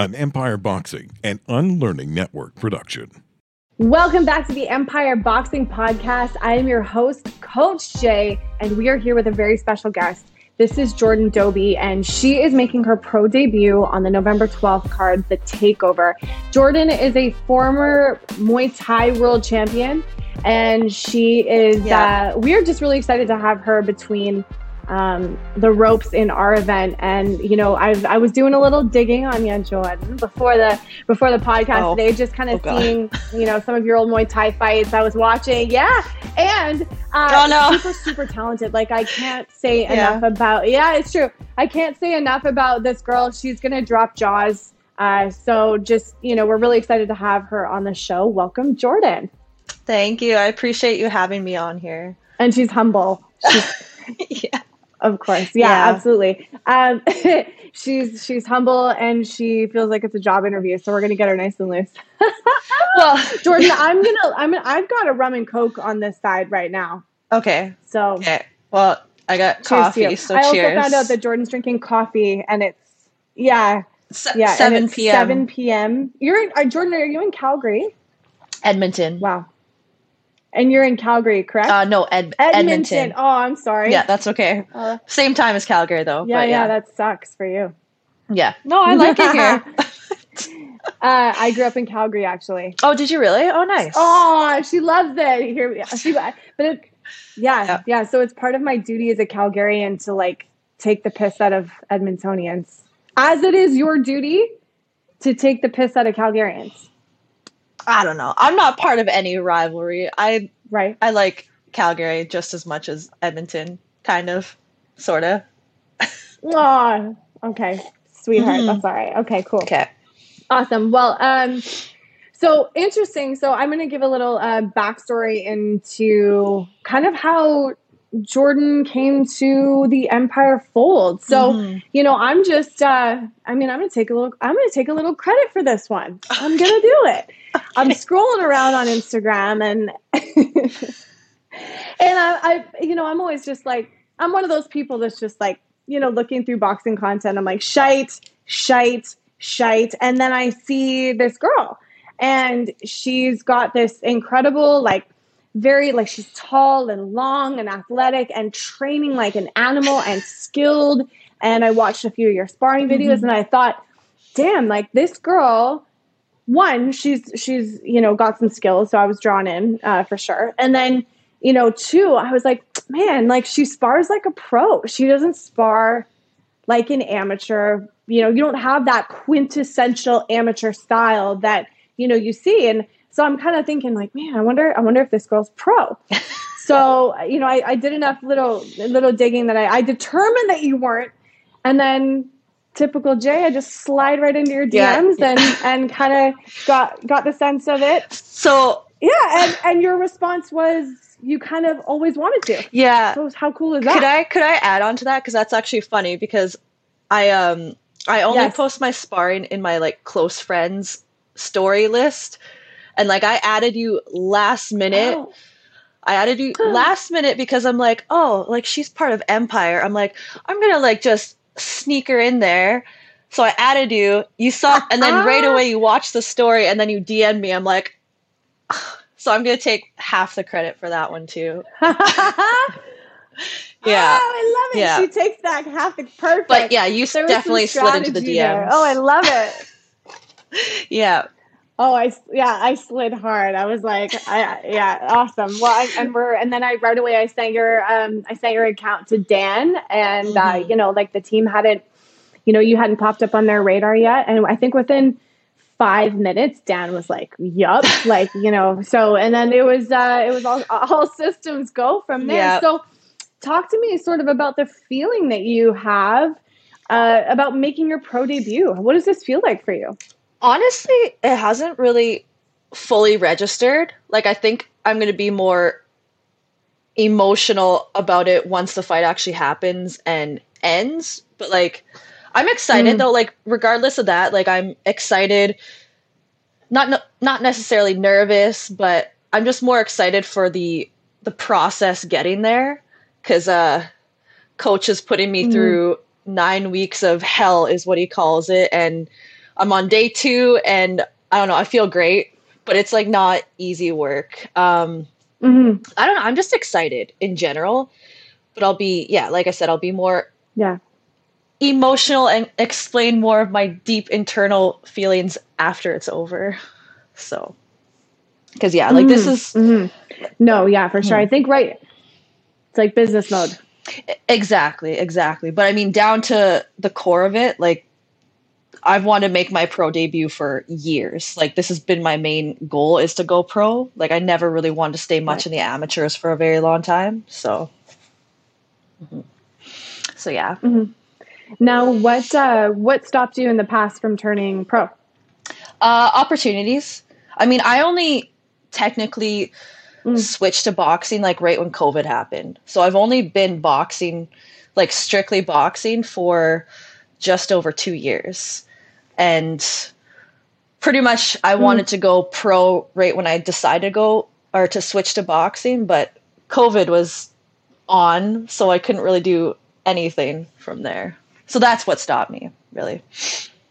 an Empire Boxing and Unlearning Network production. Welcome back to the Empire Boxing Podcast. I am your host, Coach Jay, and we are here with a very special guest. This is Jordan Dobie, and she is making her pro debut on the November 12th card, The Takeover. Jordan is a former Muay Thai world champion, and she is, yeah. uh, we are just really excited to have her between um, the ropes in our event. And you know, I I was doing a little digging on you, Jordan, before the before the podcast oh. today, just kind of oh, seeing you know some of your old Muay Thai fights. I was watching, yeah, and uh, oh, no. super super talented. Like I can't say yeah. enough about. Yeah, it's true. I can't say enough about this girl. She's gonna drop jaws. Uh, so just you know, we're really excited to have her on the show. Welcome, Jordan. Thank you. I appreciate you having me on here. And she's humble. She's, yeah. Of course. Yeah, yeah. absolutely. Um, she's she's humble and she feels like it's a job interview, so we're gonna get her nice and loose. well, Jordan, I'm gonna I'm gonna, I've got a rum and coke on this side right now. Okay. So okay. Well, I got coffee. So I cheers. also found out that Jordan's drinking coffee, and it's yeah, Se- yeah, seven p.m. Seven p.m. You're in, uh, Jordan. Are you in Calgary? Edmonton. Wow. And you're in Calgary, correct? Uh, no, Ed- Edmonton. Edmonton. Oh, I'm sorry. Yeah, that's okay. Uh, Same time as Calgary, though. Yeah, yeah, yeah, that sucks for you. Yeah. No, I like it here. uh, I grew up in Calgary, actually. Oh, did you really? Oh, nice. Oh, she loves it. Here, she, but it, yeah, yeah, yeah. So it's part of my duty as a Calgarian to like take the piss out of Edmontonians, as it is your duty to take the piss out of Calgarians. I don't know. I'm not part of any rivalry. I right. I like Calgary just as much as Edmonton, kind of, sort of. oh, okay, sweetheart. Mm-hmm. That's all right. Okay, cool. Okay, awesome. Well, um, so interesting. So I'm going to give a little uh, backstory into kind of how Jordan came to the Empire fold. So, mm-hmm. you know, I'm just uh I mean, I'm going to take a little I'm going to take a little credit for this one. I'm going to do it. Okay. I'm scrolling around on Instagram and and I, I you know, I'm always just like I'm one of those people that's just like, you know, looking through boxing content. I'm like, shite, shite, shite. And then I see this girl and she's got this incredible like very like she's tall and long and athletic and training like an animal and skilled. And I watched a few of your sparring videos mm-hmm. and I thought, damn, like this girl, one, she's she's you know got some skills, so I was drawn in uh, for sure. And then you know, two, I was like, man, like she spars like a pro. She doesn't spar like an amateur. You know, you don't have that quintessential amateur style that you know you see and so I'm kind of thinking like, man, I wonder, I wonder if this girl's pro. so you know, I, I, did enough little little digging that I, I determined that you weren't, and then typical Jay, I just slide right into your DMs yeah. and and kind of got got the sense of it. So yeah, and and your response was you kind of always wanted to. Yeah. So how cool is that? Could I could I add on to that because that's actually funny because I um I only yes. post my sparring in my like close friends story list and like I added you last minute. Oh. I added you last minute because I'm like, oh, like she's part of Empire. I'm like, I'm gonna like just sneak her in there. So I added you. You saw, uh, and then uh. right away you watched the story, and then you DM'd me. I'm like, so I'm gonna take half the credit for that one too. yeah. Oh, I love it. Yeah. She takes that half the perfect. But yeah, you there definitely slid into the DMs. Oh, I love it. yeah. Oh, I yeah, I slid hard. I was like, I yeah, awesome. Well, I, and we're and then I right away I sent your um I sent your account to Dan, and uh, mm-hmm. uh, you know like the team hadn't, you know, you hadn't popped up on their radar yet, and I think within five minutes Dan was like, "Yup," like you know. So and then it was uh it was all all systems go from there. Yep. So talk to me sort of about the feeling that you have uh, about making your pro debut. What does this feel like for you? Honestly, it hasn't really fully registered. Like, I think I'm going to be more emotional about it once the fight actually happens and ends. But, like, I'm excited mm. though. Like, regardless of that, like, I'm excited. Not not necessarily nervous, but I'm just more excited for the the process getting there. Cause uh, coach is putting me mm. through nine weeks of hell, is what he calls it, and I'm on day two and I don't know, I feel great, but it's like not easy work. Um, mm-hmm. I don't know. I'm just excited in general, but I'll be, yeah, like I said, I'll be more yeah emotional and explain more of my deep internal feelings after it's over. So, because yeah, like mm-hmm. this is mm-hmm. no, yeah, for sure. I think right. It's like business mode. Exactly, exactly. But I mean, down to the core of it, like I've wanted to make my pro debut for years. Like this has been my main goal is to go pro. Like I never really wanted to stay much right. in the amateurs for a very long time. So, mm-hmm. so yeah. Mm-hmm. Now, what uh, what stopped you in the past from turning pro? Uh, opportunities. I mean, I only technically mm. switched to boxing like right when COVID happened. So I've only been boxing, like strictly boxing, for just over two years. And pretty much I mm. wanted to go pro right when I decided to go or to switch to boxing, but COVID was on, so I couldn't really do anything from there. So that's what stopped me, really.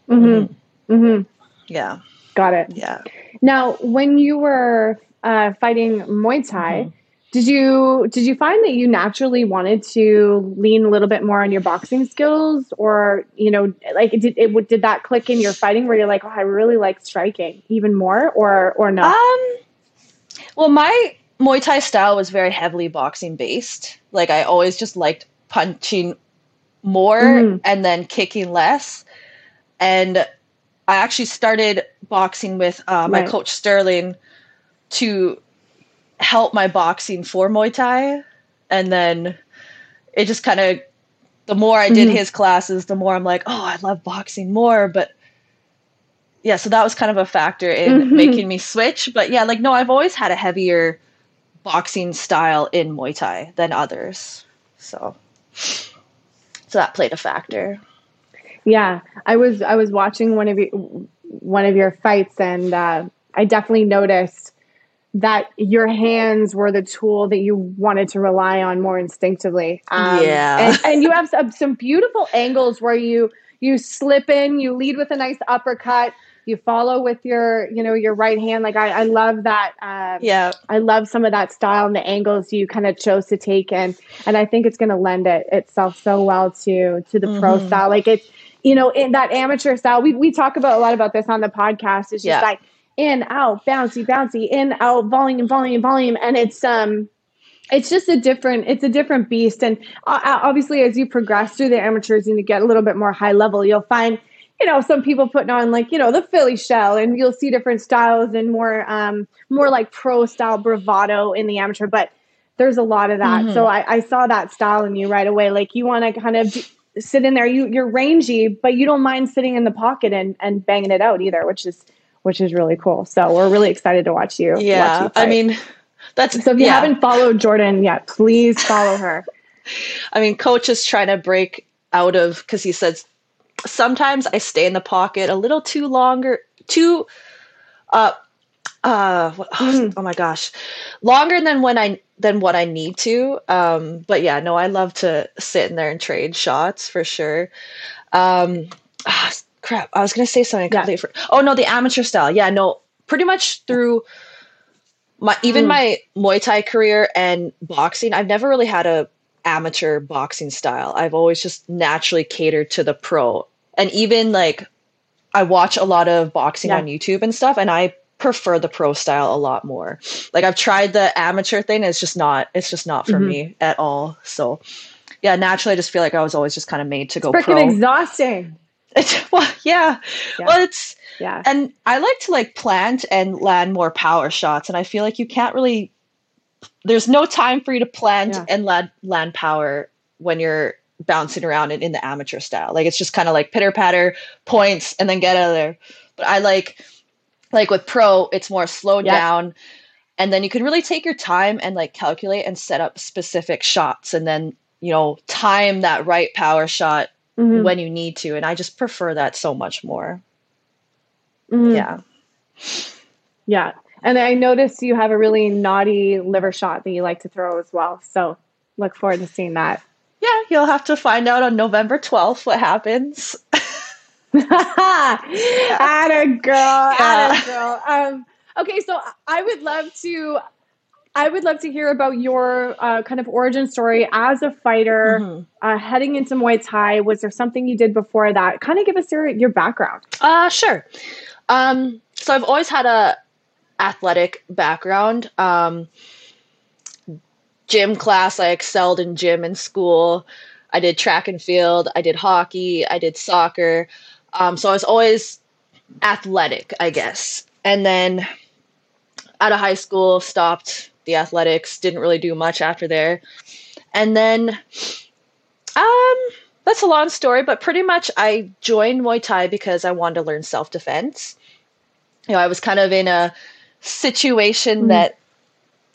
Mm-hmm. Mm-hmm. Yeah. Got it. Yeah. Now, when you were uh, fighting Muay Thai, mm-hmm. Did you did you find that you naturally wanted to lean a little bit more on your boxing skills, or you know, like did it did that click in your fighting where you're like, oh, I really like striking even more, or or not? Um. Well, my Muay Thai style was very heavily boxing based. Like I always just liked punching more mm. and then kicking less. And I actually started boxing with uh, my right. coach Sterling to help my boxing for Muay Thai. And then it just kind of, the more I did mm-hmm. his classes, the more I'm like, oh, I love boxing more. But yeah, so that was kind of a factor in mm-hmm. making me switch. But yeah, like, no, I've always had a heavier boxing style in Muay Thai than others. So, so that played a factor. Yeah, I was I was watching one of your one of your fights, and uh, I definitely noticed that your hands were the tool that you wanted to rely on more instinctively. Um, yeah, and, and, you have some, some beautiful angles where you you slip in, you lead with a nice uppercut, you follow with your you know your right hand. Like I, I love that. Um, yeah, I love some of that style and the angles you kind of chose to take, and and I think it's going to lend it itself so well to to the mm-hmm. pro style. Like it's you know, in that amateur style, we, we talk about a lot about this on the podcast. It's just yeah. like in, out, bouncy, bouncy, in, out, volume, volume, volume. And it's, um, it's just a different, it's a different beast. And uh, uh, obviously as you progress through the amateurs and you get a little bit more high level, you'll find, you know, some people putting on like, you know, the Philly shell and you'll see different styles and more, um, more like pro style bravado in the amateur, but there's a lot of that. Mm-hmm. So I, I saw that style in you right away. Like you want to kind of sit in there. You you're rangy, but you don't mind sitting in the pocket and and banging it out either, which is which is really cool. So we're really excited to watch you. Yeah, watch you I mean, that's so. If you yeah. haven't followed Jordan yet, please follow her. I mean, coach is trying to break out of because he says sometimes I stay in the pocket a little too longer, too uh uh mm. oh my gosh longer than when i than what i need to um but yeah no i love to sit in there and trade shots for sure um ah, crap i was gonna say something completely for, oh no the amateur style yeah no pretty much through my even mm. my muay thai career and boxing i've never really had a amateur boxing style i've always just naturally catered to the pro and even like I watch a lot of boxing yeah. on YouTube and stuff, and I prefer the pro style a lot more. Like I've tried the amateur thing, it's just not it's just not for mm-hmm. me at all. So yeah, naturally I just feel like I was always just kind of made to it's go freaking pro. exhausting. It's well, yeah. yeah. Well, it's yeah. And I like to like plant and land more power shots and I feel like you can't really there's no time for you to plant yeah. and land land power when you're bouncing around in, in the amateur style. Like it's just kind of like pitter patter points and then get out of there. But I like like with pro it's more slowed yeah. down and then you can really take your time and like calculate and set up specific shots and then you know time that right power shot mm-hmm. when you need to and i just prefer that so much more mm-hmm. yeah yeah and i noticed you have a really naughty liver shot that you like to throw as well so look forward to seeing that yeah you'll have to find out on november 12th what happens Atta girl, yeah. Atta girl. Um, okay, so I would love to I would love to hear about your uh, kind of origin story as a fighter, mm-hmm. uh, heading into Muay Thai. Was there something you did before that? Kind of give us your your background. Uh, sure. Um, so I've always had a athletic background. Um, gym class, I excelled in gym in school. I did track and field. I did hockey. I did soccer. Um, so I was always athletic, I guess. And then out of high school, stopped the athletics, didn't really do much after there. And then um that's a long story, but pretty much I joined Muay Thai because I wanted to learn self defense. You know, I was kind of in a situation mm. that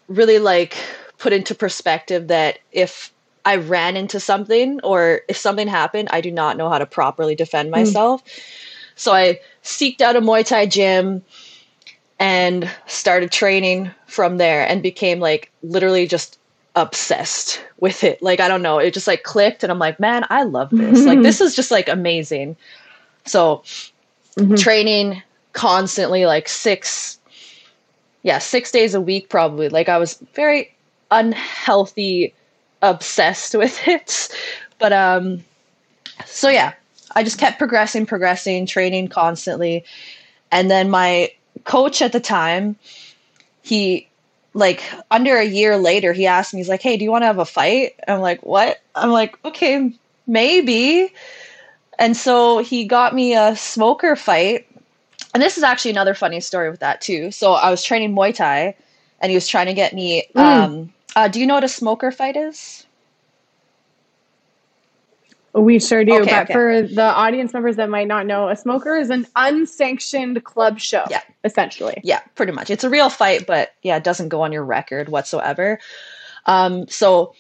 really like put into perspective that if I ran into something or if something happened, I do not know how to properly defend mm. myself. Mm. So I seeked out a Muay Thai gym and started training from there and became like literally just obsessed with it. Like I don't know, it just like clicked and I'm like, man, I love this. like this is just like amazing. So mm-hmm. training constantly like 6 yeah, 6 days a week probably. Like I was very unhealthy obsessed with it. But um so yeah, I just kept progressing, progressing, training constantly. And then my coach at the time, he like under a year later, he asked me, he's like, Hey, do you want to have a fight? I'm like, What? I'm like, Okay, maybe. And so he got me a smoker fight. And this is actually another funny story with that too. So I was training Muay Thai and he was trying to get me mm. um uh, do you know what a smoker fight is? We sure do. Okay, but okay. for the audience members that might not know, a smoker is an unsanctioned club show. Yeah. Essentially. Yeah, pretty much. It's a real fight, but yeah, it doesn't go on your record whatsoever. Um, so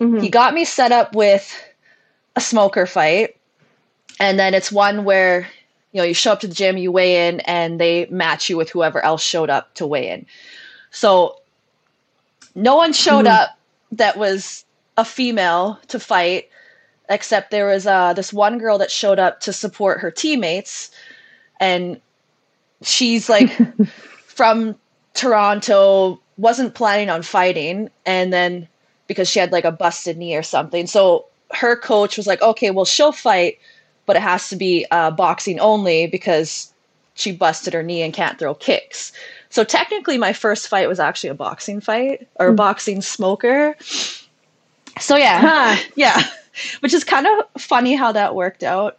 mm-hmm. he got me set up with a smoker fight. And then it's one where, you know, you show up to the gym, you weigh in, and they match you with whoever else showed up to weigh in. So no one showed mm-hmm. up that was a female to fight except there was uh, this one girl that showed up to support her teammates. And she's like from toronto wasn't planning on fighting. And then because she had like a busted knee or something. So her coach was like okay well she'll fight but it has to be uh, boxing only because she busted her knee and can't throw kicks. So technically my first fight was actually a boxing fight or a mm. boxing smoker. So yeah. Huh. yeah which is kind of funny how that worked out.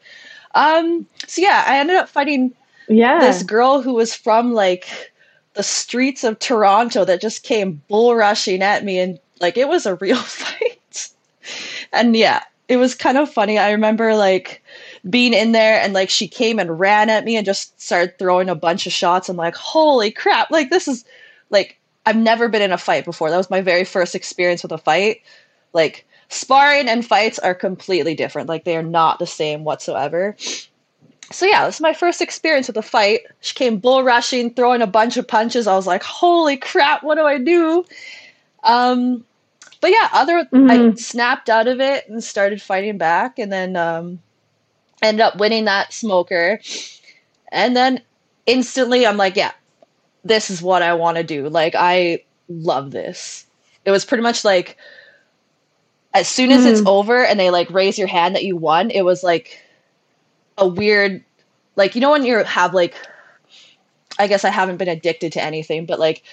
Um, so yeah, I ended up fighting yeah. this girl who was from like the streets of Toronto that just came bull rushing at me and like it was a real fight. and yeah, it was kind of funny. I remember like being in there and like she came and ran at me and just started throwing a bunch of shots. I'm like, holy crap, like this is like I've never been in a fight before. That was my very first experience with a fight. Like sparring and fights are completely different. Like they are not the same whatsoever. So yeah, this is my first experience with a fight. She came bull rushing, throwing a bunch of punches. I was like, "Holy crap, what do I do?" Um, but yeah, other mm-hmm. I snapped out of it and started fighting back, and then um, ended up winning that smoker. And then instantly, I'm like, "Yeah, this is what I want to do." Like I love this. It was pretty much like as soon as mm. it's hmm. over and they like raise your hand that you won, it was like a weird, like you know when you have like, I guess I haven't been addicted to anything, but like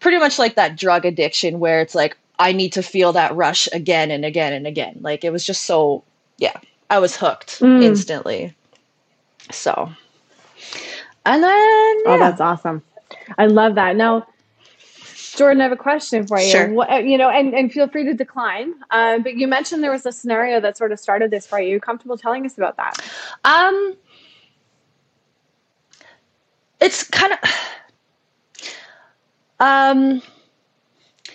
pretty much like that drug addiction where it's like I need to feel that rush again and again and again. Like it was just so yeah, I was hooked mm. instantly. So, and then oh, yeah. oh, that's awesome. I love that. Now, Jordan, I have a question for you. Sure. What, you know, and, and feel free to decline. Uh, but you mentioned there was a scenario that sort of started this for you. Are you comfortable telling us about that? Um, it's kind of, um,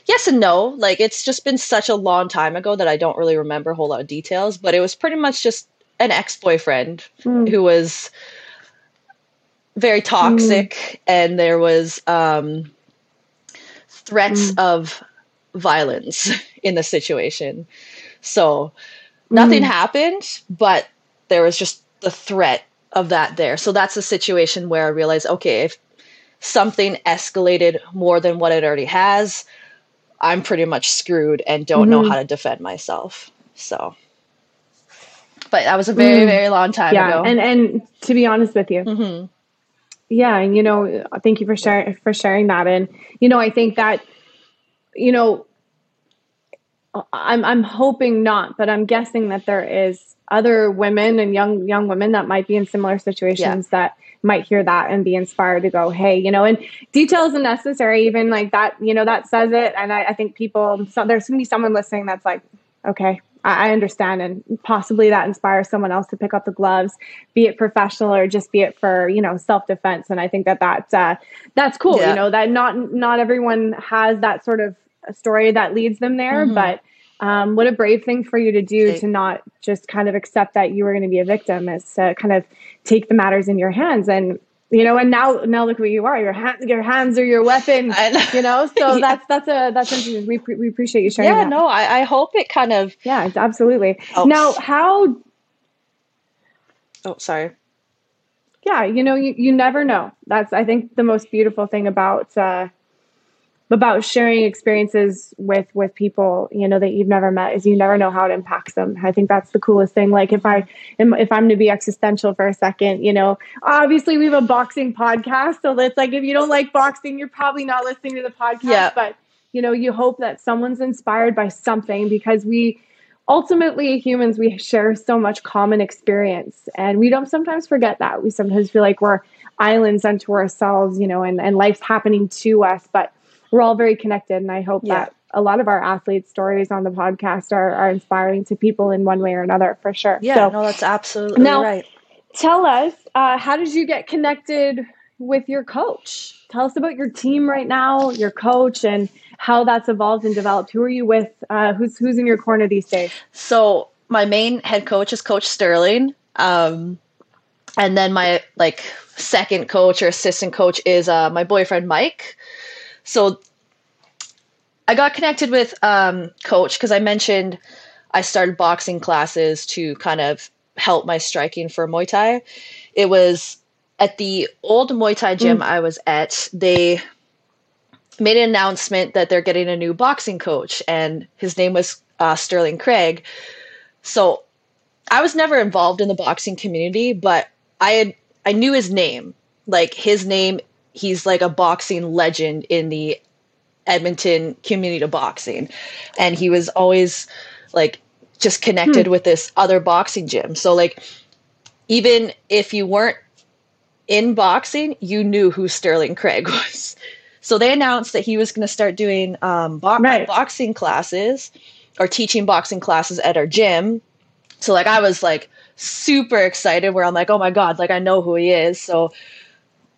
yes and no. Like it's just been such a long time ago that I don't really remember a whole lot of details. But it was pretty much just an ex-boyfriend mm. who was very toxic, mm. and there was um threats mm. of violence in the situation. So nothing mm. happened, but there was just the threat of that there. So that's a situation where I realized, okay, if something escalated more than what it already has, I'm pretty much screwed and don't mm-hmm. know how to defend myself. So, but that was a very, mm. very long time yeah. ago. And, and to be honest with you, mm-hmm. Yeah. And, you know, thank you for sharing, for sharing that. And, you know, I think that, you know, I'm, I'm hoping not, but I'm guessing that there is other women and young, young women that might be in similar situations yeah. that might hear that and be inspired to go, hey, you know, and detail isn't necessary, even like that, you know, that says it. And I, I think people, so there's gonna be someone listening that's like, okay, I, understand, and possibly that inspires someone else to pick up the gloves, be it professional or just be it for you know self defense. And I think that that's uh, that's cool. Yeah. You know that not not everyone has that sort of story that leads them there, mm-hmm. but um, what a brave thing for you to do to not just kind of accept that you were going to be a victim is to kind of take the matters in your hands and you know and now now look what you are. Your hands your hands are your weapon you know? So yeah. that's that's a that's interesting. We, we appreciate you sharing yeah that. no I, I hope it kind of yeah absolutely. now how oh sorry. Yeah you know you, you never know. That's i think the most beautiful thing about uh about sharing experiences with with people you know that you've never met is you never know how it impacts them. I think that's the coolest thing. Like if i am if i'm to be existential for a second you know obviously we have a boxing podcast so it's like if you don't like boxing you're probably not listening to the podcast yeah. but you know you hope that someone's inspired by something because we ultimately humans we share so much common experience and we don't sometimes forget that. We sometimes feel like we're islands unto ourselves you know and, and life's happening to us but we're all very connected. And I hope yeah. that a lot of our athlete stories on the podcast are, are inspiring to people in one way or another for sure. Yeah, so, no, that's absolutely now, right. Tell us, uh, how did you get connected with your coach? Tell us about your team right now, your coach, and how that's evolved and developed. Who are you with? Uh, who's who's in your corner these days? So my main head coach is Coach Sterling, um, and then my like second coach or assistant coach is uh, my boyfriend Mike so I got connected with um, coach because I mentioned I started boxing classes to kind of help my striking for Muay Thai. It was at the old Muay Thai gym mm. I was at. They made an announcement that they're getting a new boxing coach, and his name was uh, Sterling Craig. So I was never involved in the boxing community, but I had I knew his name. Like his name he's like a boxing legend in the Edmonton community of boxing. And he was always like just connected hmm. with this other boxing gym. So like even if you weren't in boxing, you knew who Sterling Craig was. So they announced that he was going to start doing um, bo- right. boxing classes or teaching boxing classes at our gym. So like I was like super excited where I'm like, oh my God, like I know who he is. So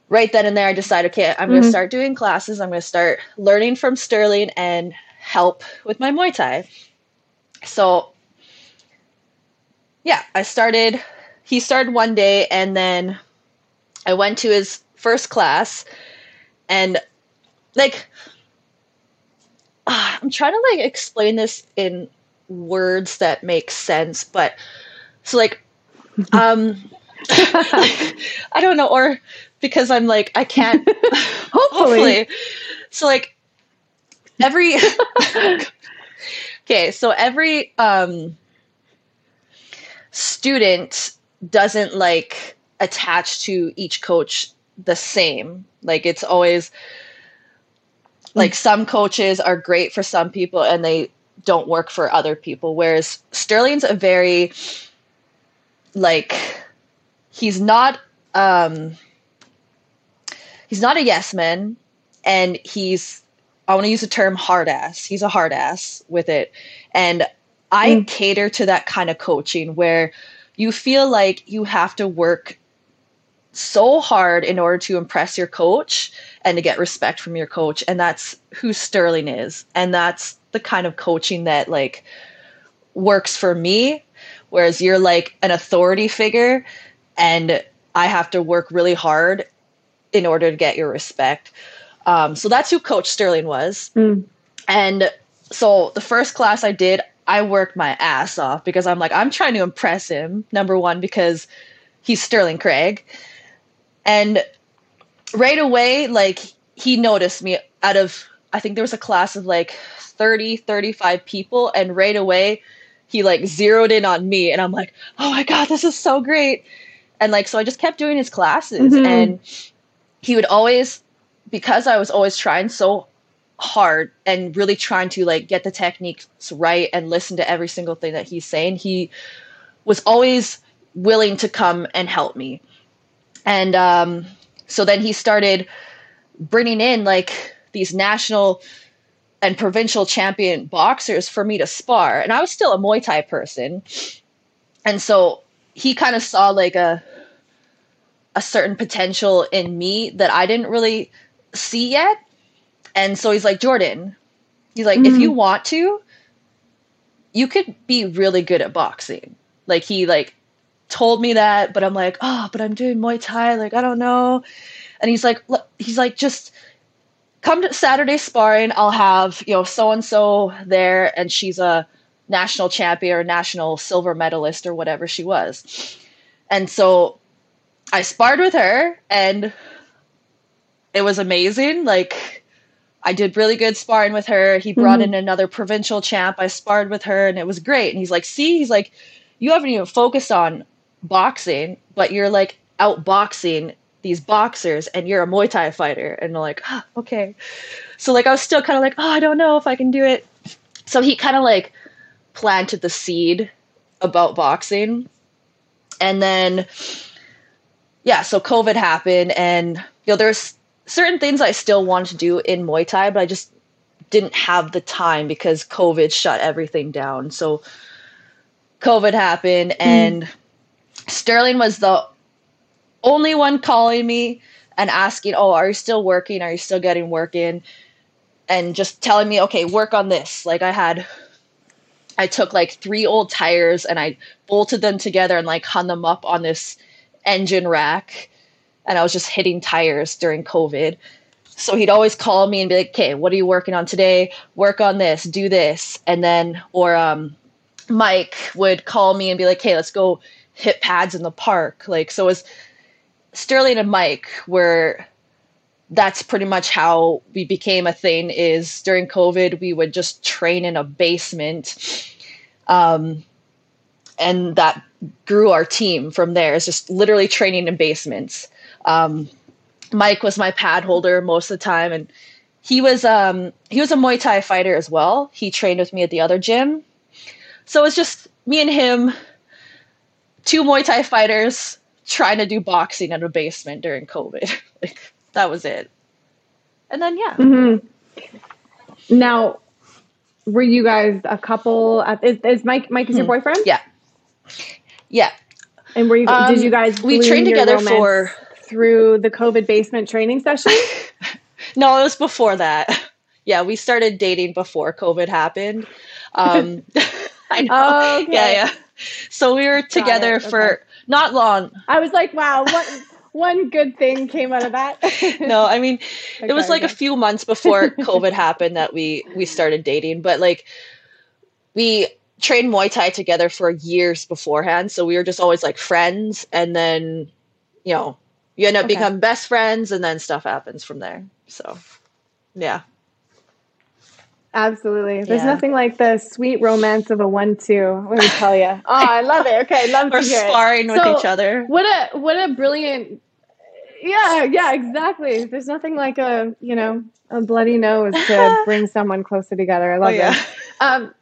right then and there, I decided, okay, I'm mm-hmm. going to start doing classes. I'm going to start learning from Sterling and help with my Muay Thai. So, yeah, I started. He started one day, and then I went to his first class, and like, uh, I'm trying to like explain this in words that make sense, but so like, um, I don't know, or because I'm like, I can't. hopefully. hopefully. So, like, every. okay, so every um, student doesn't like attach to each coach the same. Like, it's always like some coaches are great for some people and they don't work for other people. Whereas Sterling's a very like he's not um he's not a yes man and he's I want to use the term hard ass. He's a hard ass with it. And I mm. cater to that kind of coaching where you feel like you have to work so hard in order to impress your coach and to get respect from your coach. And that's who Sterling is. And that's the kind of coaching that like works for me. Whereas you're like an authority figure and I have to work really hard in order to get your respect. Um, so that's who Coach Sterling was. Mm. And so the first class I did, I worked my ass off because I'm like, I'm trying to impress him. Number one, because he's Sterling Craig. And right away, like he noticed me out of, I think there was a class of like 30, 35 people. And right away, he like zeroed in on me. And I'm like, oh my God, this is so great. And like, so I just kept doing his classes. Mm-hmm. And he would always, because I was always trying so hard and really trying to like get the techniques right and listen to every single thing that he's saying, he was always willing to come and help me. And um, so then he started bringing in like these national and provincial champion boxers for me to spar. And I was still a Muay Thai person. And so he kind of saw like a a certain potential in me that I didn't really see yet. And so he's like, Jordan, he's like, mm-hmm. if you want to, you could be really good at boxing. Like he like told me that, but I'm like, oh, but I'm doing Muay Thai. Like, I don't know. And he's like, he's like, just come to Saturday sparring. I'll have, you know, so and so there. And she's a national champion or national silver medalist or whatever she was. And so I sparred with her and it was amazing. Like, I did really good sparring with her. He brought mm-hmm. in another provincial champ. I sparred with her and it was great. And he's like, see, he's like, you haven't even focused on boxing, but you're like outboxing these boxers and you're a Muay Thai fighter. And I'm like, oh, okay. So like I was still kind of like, oh, I don't know if I can do it. So he kind of like planted the seed about boxing. And then yeah, so COVID happened and you know there's certain things I still wanted to do in Muay Thai, but I just didn't have the time because COVID shut everything down. So COVID happened mm. and Sterling was the only one calling me and asking, "Oh, are you still working? Are you still getting work in?" And just telling me, "Okay, work on this." Like I had I took like three old tires and I bolted them together and like hung them up on this engine rack and I was just hitting tires during COVID. So he'd always call me and be like, "Okay, what are you working on today? Work on this, do this." And then or um Mike would call me and be like, "Hey, let's go hit pads in the park. Like so was Sterling and Mike were that's pretty much how we became a thing is during COVID we would just train in a basement. Um and that grew our team from there. It's just literally training in basements. Um, Mike was my pad holder most of the time, and he was um, he was a Muay Thai fighter as well. He trained with me at the other gym, so it's just me and him two Muay Thai fighters trying to do boxing in a basement during COVID. like that was it. And then yeah. Mm-hmm. Now, were you guys a couple? At, is, is Mike Mike is your hmm. boyfriend? Yeah. Yeah. And were you? Um, did you guys? We trained together for through the COVID basement training session. no, it was before that. Yeah, we started dating before COVID happened. Um, I know. Oh, okay. Yeah, yeah. So we were together okay. for not long. I was like, wow, what one good thing came out of that. no, I mean, okay, it was like a few months before COVID happened that we we started dating, but like we trained Muay Thai together for years beforehand, so we were just always like friends and then you know, you end up okay. become best friends and then stuff happens from there. So, yeah. Absolutely. There's yeah. nothing like the sweet romance of a one-two. Let me tell you. oh, I love it. Okay, love hear sparring it. with so, each other. What a what a brilliant. Yeah, yeah, exactly. There's nothing like a you know a bloody nose to bring someone closer together. I love oh, yeah. it. Um,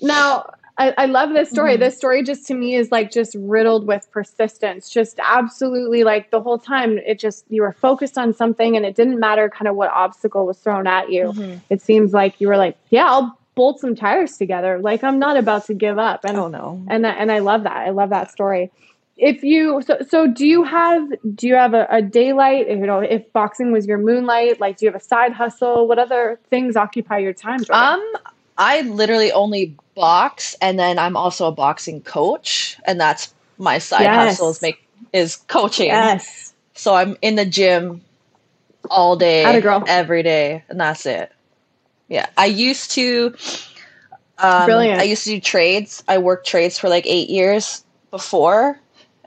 now, I, I love this story. Mm-hmm. This story just to me is like just riddled with persistence. Just absolutely like the whole time it just you were focused on something and it didn't matter kind of what obstacle was thrown at you. Mm-hmm. It seems like you were like, yeah, I'll bolt some tires together. Like I'm not about to give up. And oh no. And and I love that. I love that story. If you so so do you have do you have a, a daylight? If, you know, if boxing was your moonlight, like do you have a side hustle? What other things occupy your time? Jordan? Um, I literally only box and then I'm also a boxing coach and that's my side yes. hustle is make is coaching. Yes. So I'm in the gym all day every day and that's it. Yeah. I used to um, Brilliant. I used to do trades. I worked trades for like 8 years before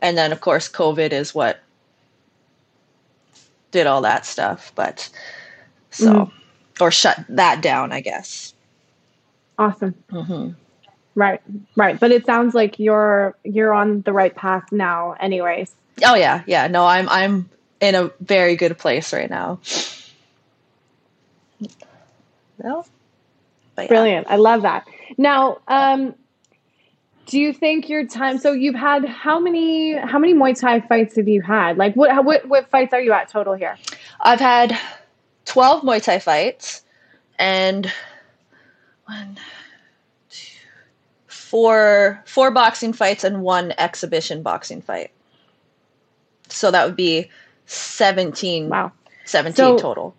And then of course COVID is what did all that stuff, but so mm-hmm. or shut that down, I guess. Awesome. Mm-hmm. Right, right. But it sounds like you're you're on the right path now, anyways. Oh yeah, yeah. No, I'm I'm in a very good place right now. No. Yeah. Brilliant. I love that. Now, um, do you think your time? So you've had how many how many Muay Thai fights have you had? Like what what what fights are you at total here? I've had twelve Muay Thai fights, and one, two, four four boxing fights and one exhibition boxing fight. So that would be seventeen. Wow. Seventeen so, total.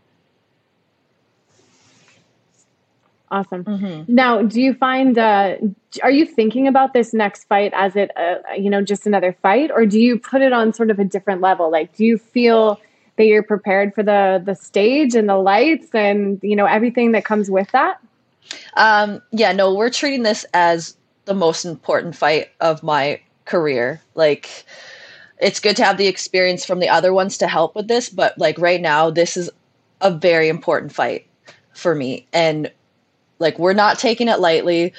Awesome. Mm-hmm. Now, do you find uh, are you thinking about this next fight as it uh, you know just another fight, or do you put it on sort of a different level? Like, do you feel that you're prepared for the the stage and the lights and you know everything that comes with that? Um, yeah, no, we're treating this as the most important fight of my career. Like, it's good to have the experience from the other ones to help with this, but like right now, this is a very important fight for me and like we're not taking it lightly.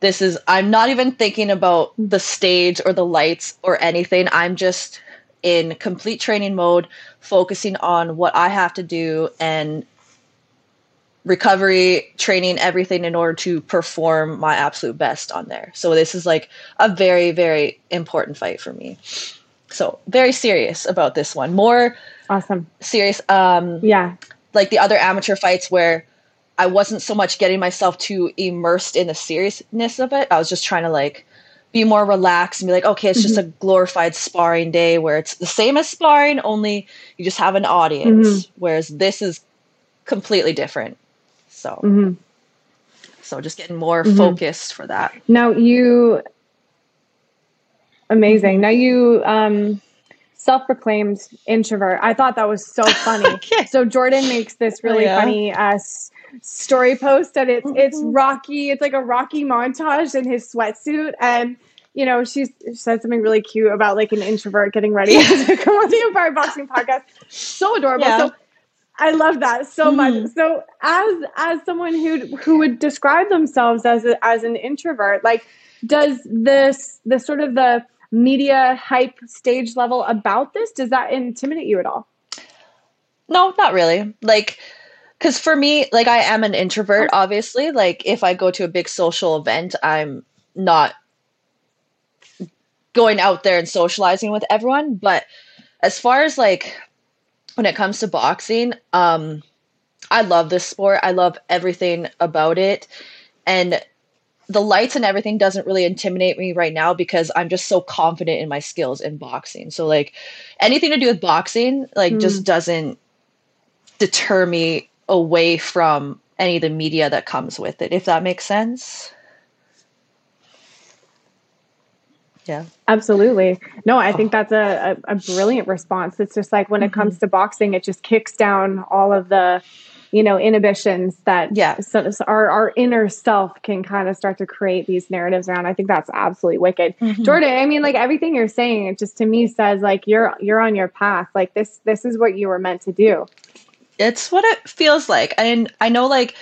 This is I'm not even thinking about the stage or the lights or anything. I'm just in complete training mode, focusing on what I have to do and recovery, training, everything in order to perform my absolute best on there. So this is like a very, very important fight for me. So very serious about this one. More awesome. Serious. Um yeah. Like the other amateur fights where I wasn't so much getting myself too immersed in the seriousness of it. I was just trying to like be more relaxed and be like, okay, it's mm-hmm. just a glorified sparring day where it's the same as sparring, only you just have an audience. Mm-hmm. Whereas this is completely different. So, mm-hmm. so just getting more mm-hmm. focused for that. Now you, amazing. Now you, um, self-proclaimed introvert. I thought that was so funny. okay. So Jordan makes this really oh, yeah. funny uh, story post and it's it's mm-hmm. Rocky. It's like a Rocky montage in his sweatsuit and you know, she said something really cute about like an introvert getting ready to come on the Empire Boxing podcast. So adorable. Yeah. So I love that so mm-hmm. much. So as as someone who who would describe themselves as a, as an introvert, like does this the sort of the media hype stage level about this does that intimidate you at all? No, not really. Like because for me like i am an introvert obviously like if i go to a big social event i'm not going out there and socializing with everyone but as far as like when it comes to boxing um i love this sport i love everything about it and the lights and everything doesn't really intimidate me right now because i'm just so confident in my skills in boxing so like anything to do with boxing like mm. just doesn't deter me away from any of the media that comes with it, if that makes sense. Yeah. Absolutely. No, I think that's a, a, a brilliant response. It's just like when mm-hmm. it comes mm-hmm. to boxing, it just kicks down all of the, you know, inhibitions that yeah. so, so our, our inner self can kind of start to create these narratives around. I think that's absolutely wicked. Mm-hmm. Jordan, I mean, like everything you're saying, it just to me says like you're you're on your path. Like this this is what you were meant to do it's what it feels like. And I know like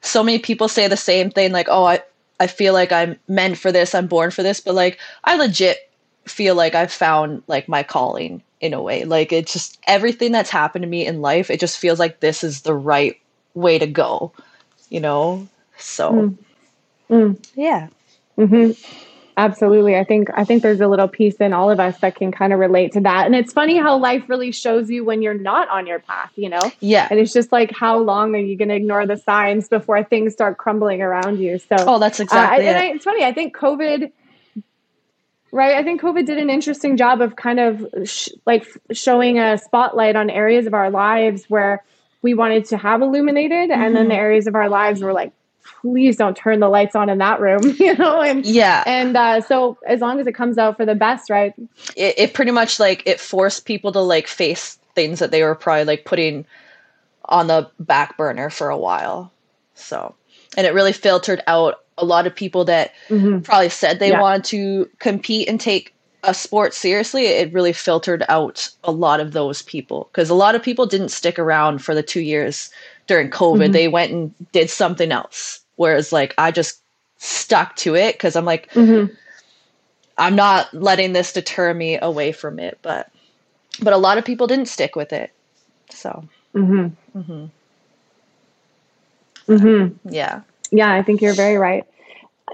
so many people say the same thing, like, oh, I, I feel like I'm meant for this, I'm born for this, but like I legit feel like I've found like my calling in a way. Like it's just everything that's happened to me in life, it just feels like this is the right way to go, you know? So mm. Mm. yeah. Mm-hmm. Absolutely. I think I think there's a little piece in all of us that can kind of relate to that. And it's funny how life really shows you when you're not on your path, you know? Yeah. And it's just like how long are you going to ignore the signs before things start crumbling around you? So Oh, that's exactly uh, and I, it's funny. I think COVID right? I think COVID did an interesting job of kind of sh- like showing a spotlight on areas of our lives where we wanted to have illuminated mm-hmm. and then the mm-hmm. areas of our lives were like please don't turn the lights on in that room, you know? And yeah. And uh, so as long as it comes out for the best, right? It, it pretty much like it forced people to like face things that they were probably like putting on the back burner for a while. So, and it really filtered out a lot of people that mm-hmm. probably said they yeah. wanted to compete and take a sport seriously, it really filtered out a lot of those people because a lot of people didn't stick around for the two years during COVID. Mm-hmm. They went and did something else. Whereas, like, I just stuck to it because I'm like, mm-hmm. I'm not letting this deter me away from it. But, but a lot of people didn't stick with it. So, mm-hmm. Mm-hmm. Mm-hmm. yeah. Yeah, I think you're very right.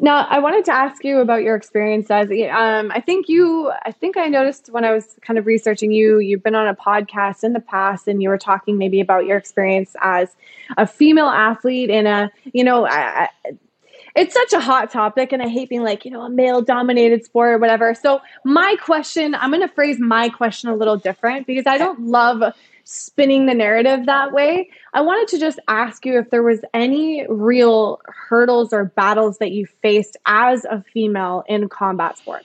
Now, I wanted to ask you about your experience as um, I think you, I think I noticed when I was kind of researching you, you've been on a podcast in the past and you were talking maybe about your experience as a female athlete in a, you know, I, I, it's such a hot topic and I hate being like, you know, a male dominated sport or whatever. So, my question, I'm going to phrase my question a little different because I don't love spinning the narrative that way. I wanted to just ask you if there was any real hurdles or battles that you faced as a female in combat sport.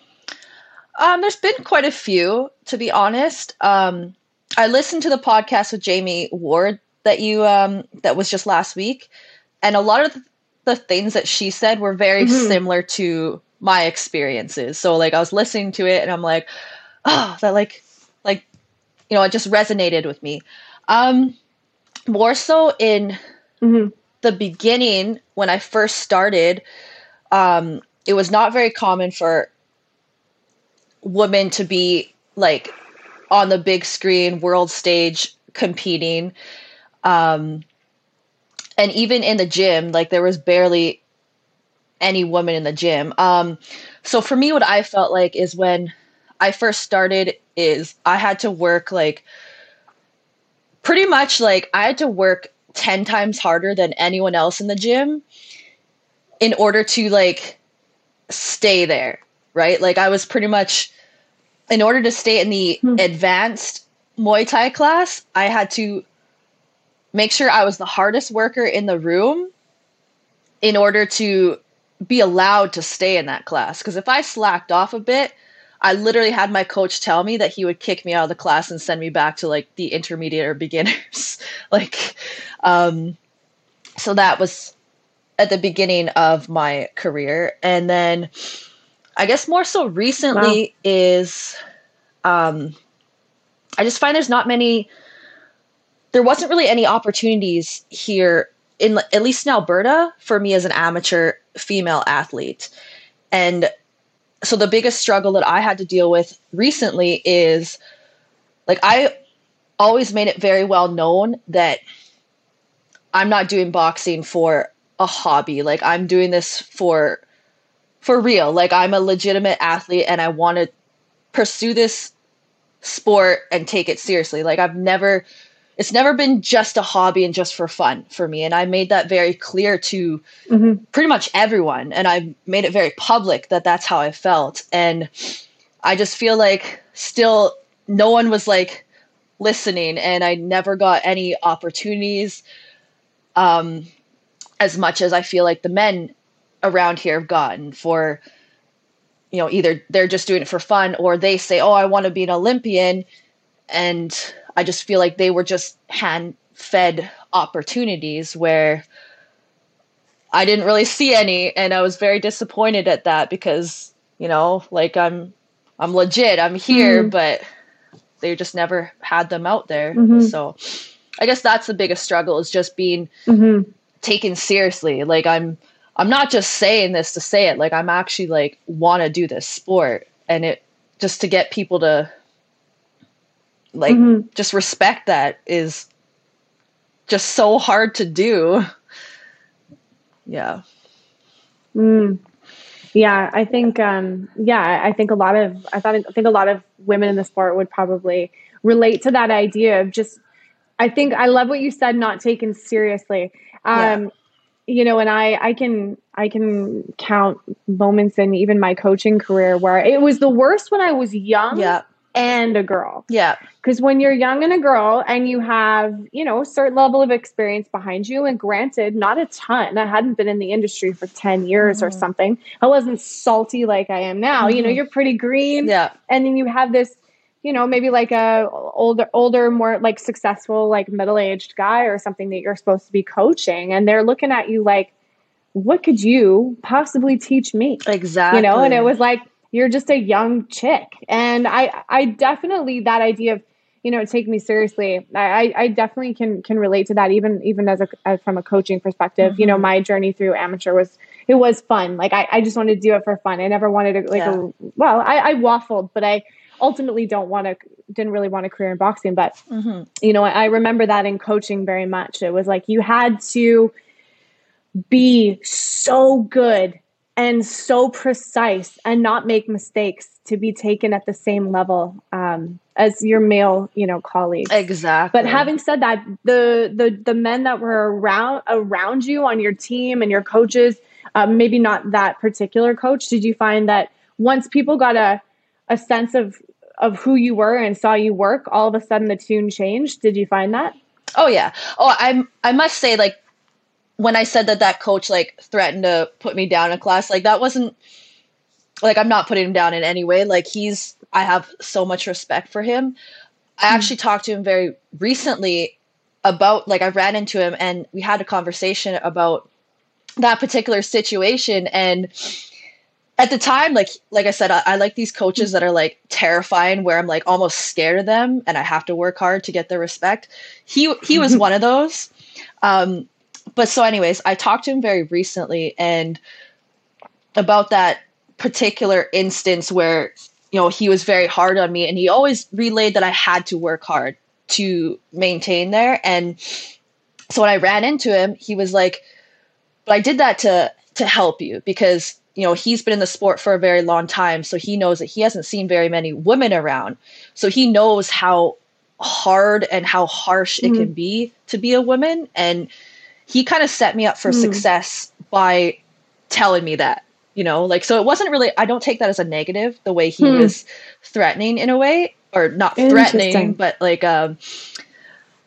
Um, there's been quite a few, to be honest. Um, I listened to the podcast with Jamie Ward that you um, that was just last week, and a lot of the things that she said were very mm-hmm. similar to my experiences. So like I was listening to it, and I'm like, oh, that like like you know, it just resonated with me. Um, more so in mm-hmm. the beginning when I first started, um, it was not very common for women to be like on the big screen, world stage competing. Um, and even in the gym, like there was barely any woman in the gym. Um, so for me, what I felt like is when I first started is I had to work like pretty much like I had to work 10 times harder than anyone else in the gym in order to like stay there, right? Like I was pretty much in order to stay in the hmm. advanced Muay Thai class, I had to make sure I was the hardest worker in the room in order to be allowed to stay in that class. Because if I slacked off a bit, I literally had my coach tell me that he would kick me out of the class and send me back to like the intermediate or beginners. like, um, so that was at the beginning of my career. And then I guess more so recently wow. is, um, I just find there's not many, there wasn't really any opportunities here in at least in Alberta for me as an amateur female athlete. And so the biggest struggle that I had to deal with recently is like I always made it very well known that I'm not doing boxing for a hobby. Like I'm doing this for for real. Like I'm a legitimate athlete and I want to pursue this sport and take it seriously. Like I've never it's never been just a hobby and just for fun for me. And I made that very clear to mm-hmm. pretty much everyone. And I made it very public that that's how I felt. And I just feel like still no one was like listening and I never got any opportunities um, as much as I feel like the men around here have gotten for, you know, either they're just doing it for fun or they say, oh, I want to be an Olympian. And I just feel like they were just hand fed opportunities where I didn't really see any and I was very disappointed at that because, you know, like I'm I'm legit, I'm here, mm-hmm. but they just never had them out there. Mm-hmm. So I guess that's the biggest struggle is just being mm-hmm. taken seriously. Like I'm I'm not just saying this to say it, like I'm actually like want to do this sport and it just to get people to like mm-hmm. just respect that is just so hard to do. Yeah. Mm. Yeah, I think um yeah, I think a lot of I thought I think a lot of women in the sport would probably relate to that idea of just I think I love what you said not taken seriously. Um yeah. you know, and I I can I can count moments in even my coaching career where it was the worst when I was young. Yeah and a girl. Yeah. Because when you're young and a girl and you have, you know, a certain level of experience behind you, and granted, not a ton. I hadn't been in the industry for 10 years mm-hmm. or something. I wasn't salty like I am now. Mm-hmm. You know, mm-hmm. you're pretty green. Yeah. And then you have this, you know, maybe like a older, older, more like successful, like middle-aged guy or something that you're supposed to be coaching. And they're looking at you like, what could you possibly teach me? Exactly. You know, and it was like, you're just a young chick. And I I definitely that idea of you know take me seriously. I I definitely can can relate to that even even as a as from a coaching perspective. Mm-hmm. You know, mm-hmm. my journey through amateur was it was fun. Like I, I just wanted to do it for fun. I never wanted to like yeah. a, well, I, I waffled, but I ultimately don't want to didn't really want a career in boxing but mm-hmm. you know I remember that in coaching very much it was like you had to be so good and so precise and not make mistakes to be taken at the same level um, as your male you know colleagues exactly but having said that the the the men that were around around you on your team and your coaches um, maybe not that particular coach did you find that once people got a a sense of of who you were and saw you work, all of a sudden the tune changed. Did you find that? Oh yeah. Oh, i'm I must say like when I said that that coach like threatened to put me down in class, like that wasn't like I'm not putting him down in any way. Like he's I have so much respect for him. I hmm. actually talked to him very recently about like I ran into him and we had a conversation about that particular situation and at the time, like like I said, I, I, like these coaches that are like terrifying, where I'm like almost scared of them, and I have to work hard to get their respect. He he was one of those. Um, but so, anyways, I talked to him very recently, and about that particular instance where you know he was very hard on me, and he always relayed that I had to work hard to maintain there. And so when I ran into him, he was like, "But I did that to to help you because." you know, he's been in the sport for a very long time, so he knows that he hasn't seen very many women around. So he knows how hard and how harsh mm. it can mm. be to be a woman and he kind of set me up for mm. success by telling me that you know like so it wasn't really i don't take that as a negative the way he mm. was threatening in a way or not threatening but like um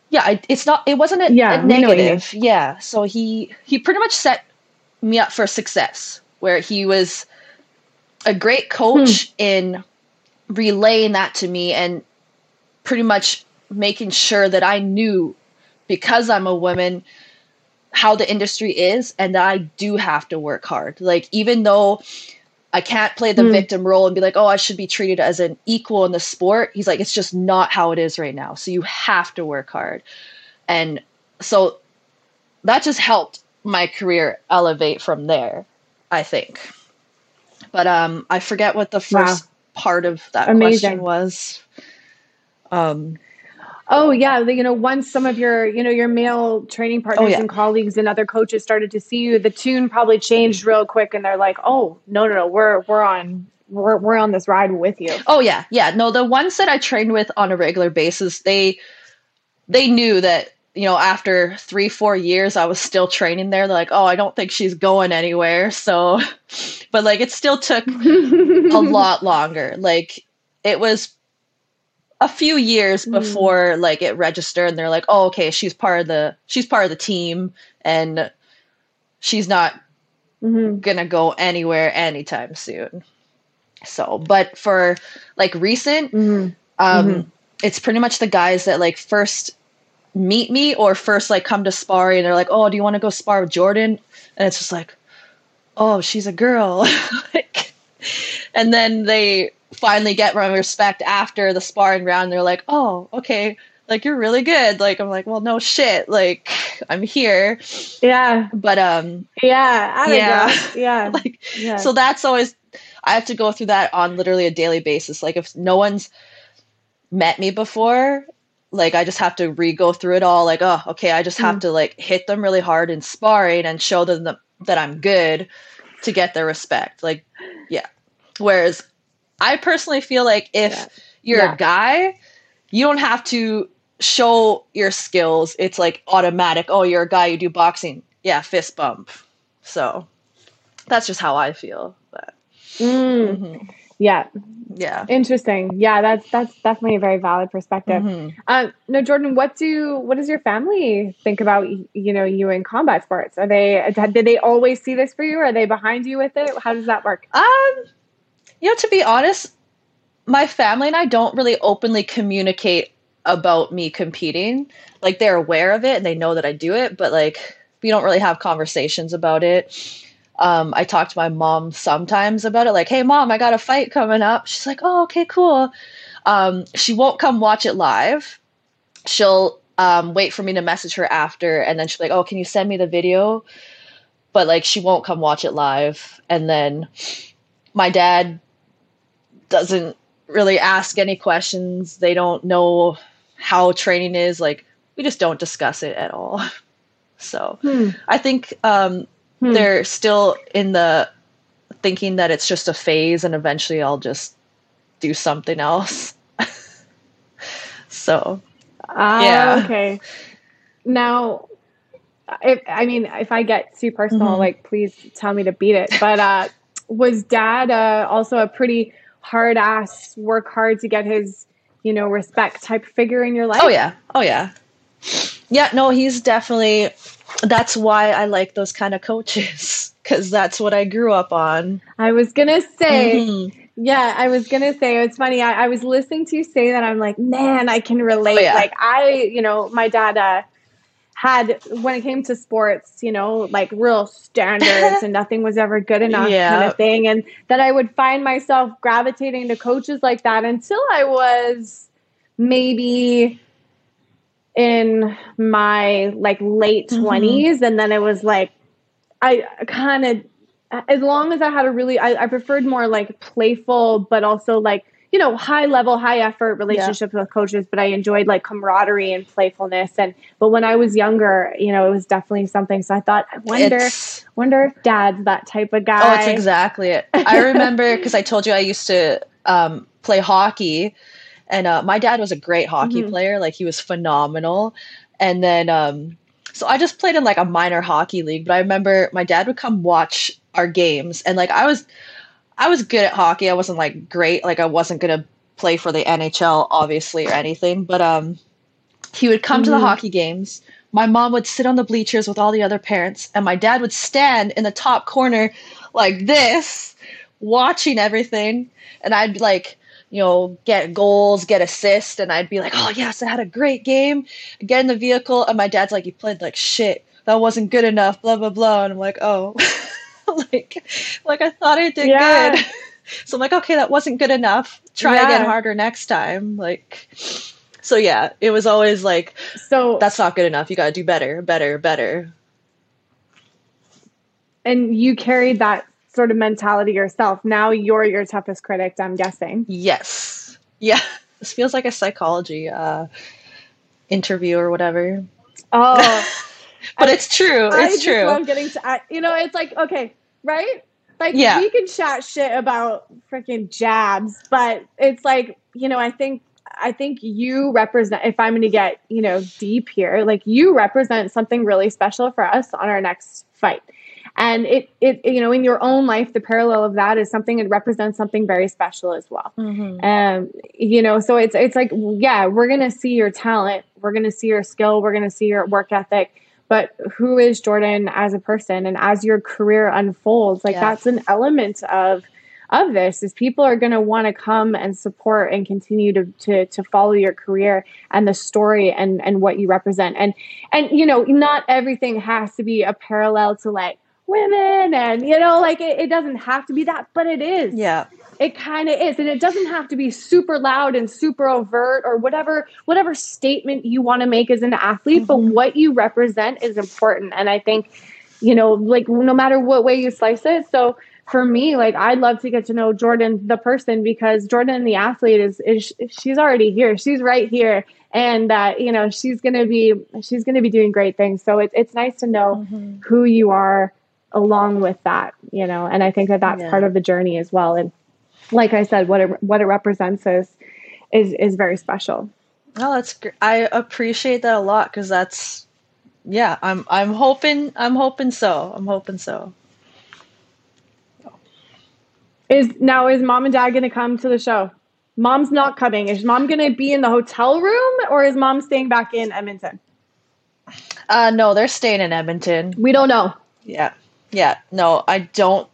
yeah I, it's not it wasn't a, yeah, a negative yeah so he he pretty much set me up for success where he was a great coach hmm. in relaying that to me and pretty much making sure that I knew because I'm a woman how the industry is and that I do have to work hard. Like even though I can't play the mm. victim role and be like, "Oh, I should be treated as an equal in the sport." He's like, "It's just not how it is right now. So you have to work hard." And so that just helped my career elevate from there. I think. But um, I forget what the first wow. part of that Amazing. question was. Um, oh yeah, you know, once some of your you know your male training oh, partners oh, yeah. and colleagues and other coaches started to see you, the tune probably changed real quick, and they're like, oh no no no, we're we're on we're we're on this ride with you. Oh yeah, yeah. No, the ones that I trained with on a regular basis, they they knew that you know, after three, four years, I was still training there. They're like, oh, I don't think she's going anywhere. So, but like, it still took a lot longer. Like, it was a few years mm. before like it registered, and they're like, oh, okay, she's part of the she's part of the team, and she's not mm-hmm. gonna go anywhere anytime soon. So, but for like recent, mm-hmm. um, mm-hmm. it's pretty much the guys that like first meet me or first like come to spar and they're like, "Oh, do you want to go spar with Jordan?" And it's just like, "Oh, she's a girl." like, and then they finally get my respect after the sparring round. They're like, "Oh, okay." Like you're really good. Like I'm like, well, no shit. Like I'm here. Yeah. But um. Yeah. yeah. Yeah. like yeah. so that's always I have to go through that on literally a daily basis. Like if no one's met me before like I just have to re-go through it all. Like, oh, okay, I just have mm. to like hit them really hard in sparring and show them the, that I'm good to get their respect. Like, yeah. Whereas I personally feel like if yeah. you're yeah. a guy, you don't have to show your skills. It's like automatic. Oh, you're a guy. You do boxing. Yeah, fist bump. So that's just how I feel. But. Mm. Mm-hmm. Yeah. Yeah. Interesting. Yeah, that's that's definitely a very valid perspective. Mm-hmm. Um, no, Jordan, what do what does your family think about you know you in combat sports? Are they did they always see this for you? Are they behind you with it? How does that work? Um, you know, to be honest, my family and I don't really openly communicate about me competing. Like they're aware of it and they know that I do it, but like we don't really have conversations about it. Um, I talk to my mom sometimes about it, like, "Hey, mom, I got a fight coming up." She's like, "Oh, okay, cool." Um, she won't come watch it live. She'll um, wait for me to message her after, and then she's like, "Oh, can you send me the video?" But like, she won't come watch it live. And then my dad doesn't really ask any questions. They don't know how training is. Like, we just don't discuss it at all. So hmm. I think um, hmm. they're still in the thinking that it's just a phase and eventually I'll just do something else. so, uh, yeah. Okay. Now, if, I mean, if I get too personal, mm-hmm. like, please tell me to beat it. But uh, was dad uh, also a pretty hard ass, work hard to get his, you know, respect type figure in your life? Oh, yeah. Oh, yeah. Yeah, no, he's definitely. That's why I like those kind of coaches because that's what I grew up on. I was gonna say, mm-hmm. yeah, I was gonna say it's funny. I, I, was listening to you say that. I'm like, man, I can relate. Oh, yeah. Like I, you know, my dad uh, had when it came to sports, you know, like real standards and nothing was ever good enough yeah. kind of thing. And that I would find myself gravitating to coaches like that until I was maybe in my like late mm-hmm. 20s and then it was like i kind of as long as i had a really I, I, preferred more like playful but also like you know high level high effort relationships yeah. with coaches but i enjoyed like camaraderie and playfulness and but when i was younger you know it was definitely something so i thought i wonder it's, wonder if dad's that type of guy oh it's exactly it i remember because i told you i used to um, play hockey and uh, my dad was a great hockey mm-hmm. player. Like he was phenomenal. And then, um, so I just played in like a minor hockey league, but I remember my dad would come watch our games and like I was, I was good at hockey. I wasn't like great. Like I wasn't going to play for the NHL obviously or anything, but, um, he would come mm-hmm. to the mm-hmm. hockey games. My mom would sit on the bleachers with all the other parents and my dad would stand in the top corner like this watching everything and I'd like you know, get goals, get assists, and I'd be like, oh yes, I had a great game. Get in the vehicle, and my dad's like, you played like shit. That wasn't good enough. Blah blah blah. And I'm like, oh, like, like I thought I did yeah. good. so I'm like, okay, that wasn't good enough. Try yeah. again harder next time. Like, so yeah, it was always like, so that's not good enough. You got to do better, better, better. And you carried that sort of mentality yourself. Now you're your toughest critic, I'm guessing. Yes. Yeah. This feels like a psychology uh, interview or whatever. Oh. but I, it's true. It's I true. I'm getting to, I, you know, it's like, okay, right? Like, yeah. we can chat shit about freaking jabs, but it's like, you know, I think I think you represent, if I'm going to get, you know, deep here, like you represent something really special for us on our next fight and it it you know in your own life the parallel of that is something that represents something very special as well mm-hmm. um you know so it's it's like yeah we're gonna see your talent we're gonna see your skill we're gonna see your work ethic but who is jordan as a person and as your career unfolds like yeah. that's an element of of this is people are going to want to come and support and continue to, to to follow your career and the story and and what you represent and and you know not everything has to be a parallel to like women and you know like it, it doesn't have to be that but it is. Yeah. It kind of is and it doesn't have to be super loud and super overt or whatever whatever statement you want to make as an athlete mm-hmm. but what you represent is important and i think you know like no matter what way you slice it. So for me like i'd love to get to know jordan the person because jordan the athlete is, is she's already here. She's right here and uh, you know she's gonna be she's gonna be doing great things. So it, it's nice to know mm-hmm. who you are along with that, you know, and I think that that's yeah. part of the journey as well. And like I said, what it, what it represents is, is, is very special. Oh, that's great. I appreciate that a lot. Cause that's, yeah, I'm, I'm hoping, I'm hoping so. I'm hoping so. Is now, is mom and dad going to come to the show? Mom's not coming. Is mom going to be in the hotel room or is mom staying back in Edmonton? Uh, no, they're staying in Edmonton. We don't know. Yeah. Yeah, no, I don't.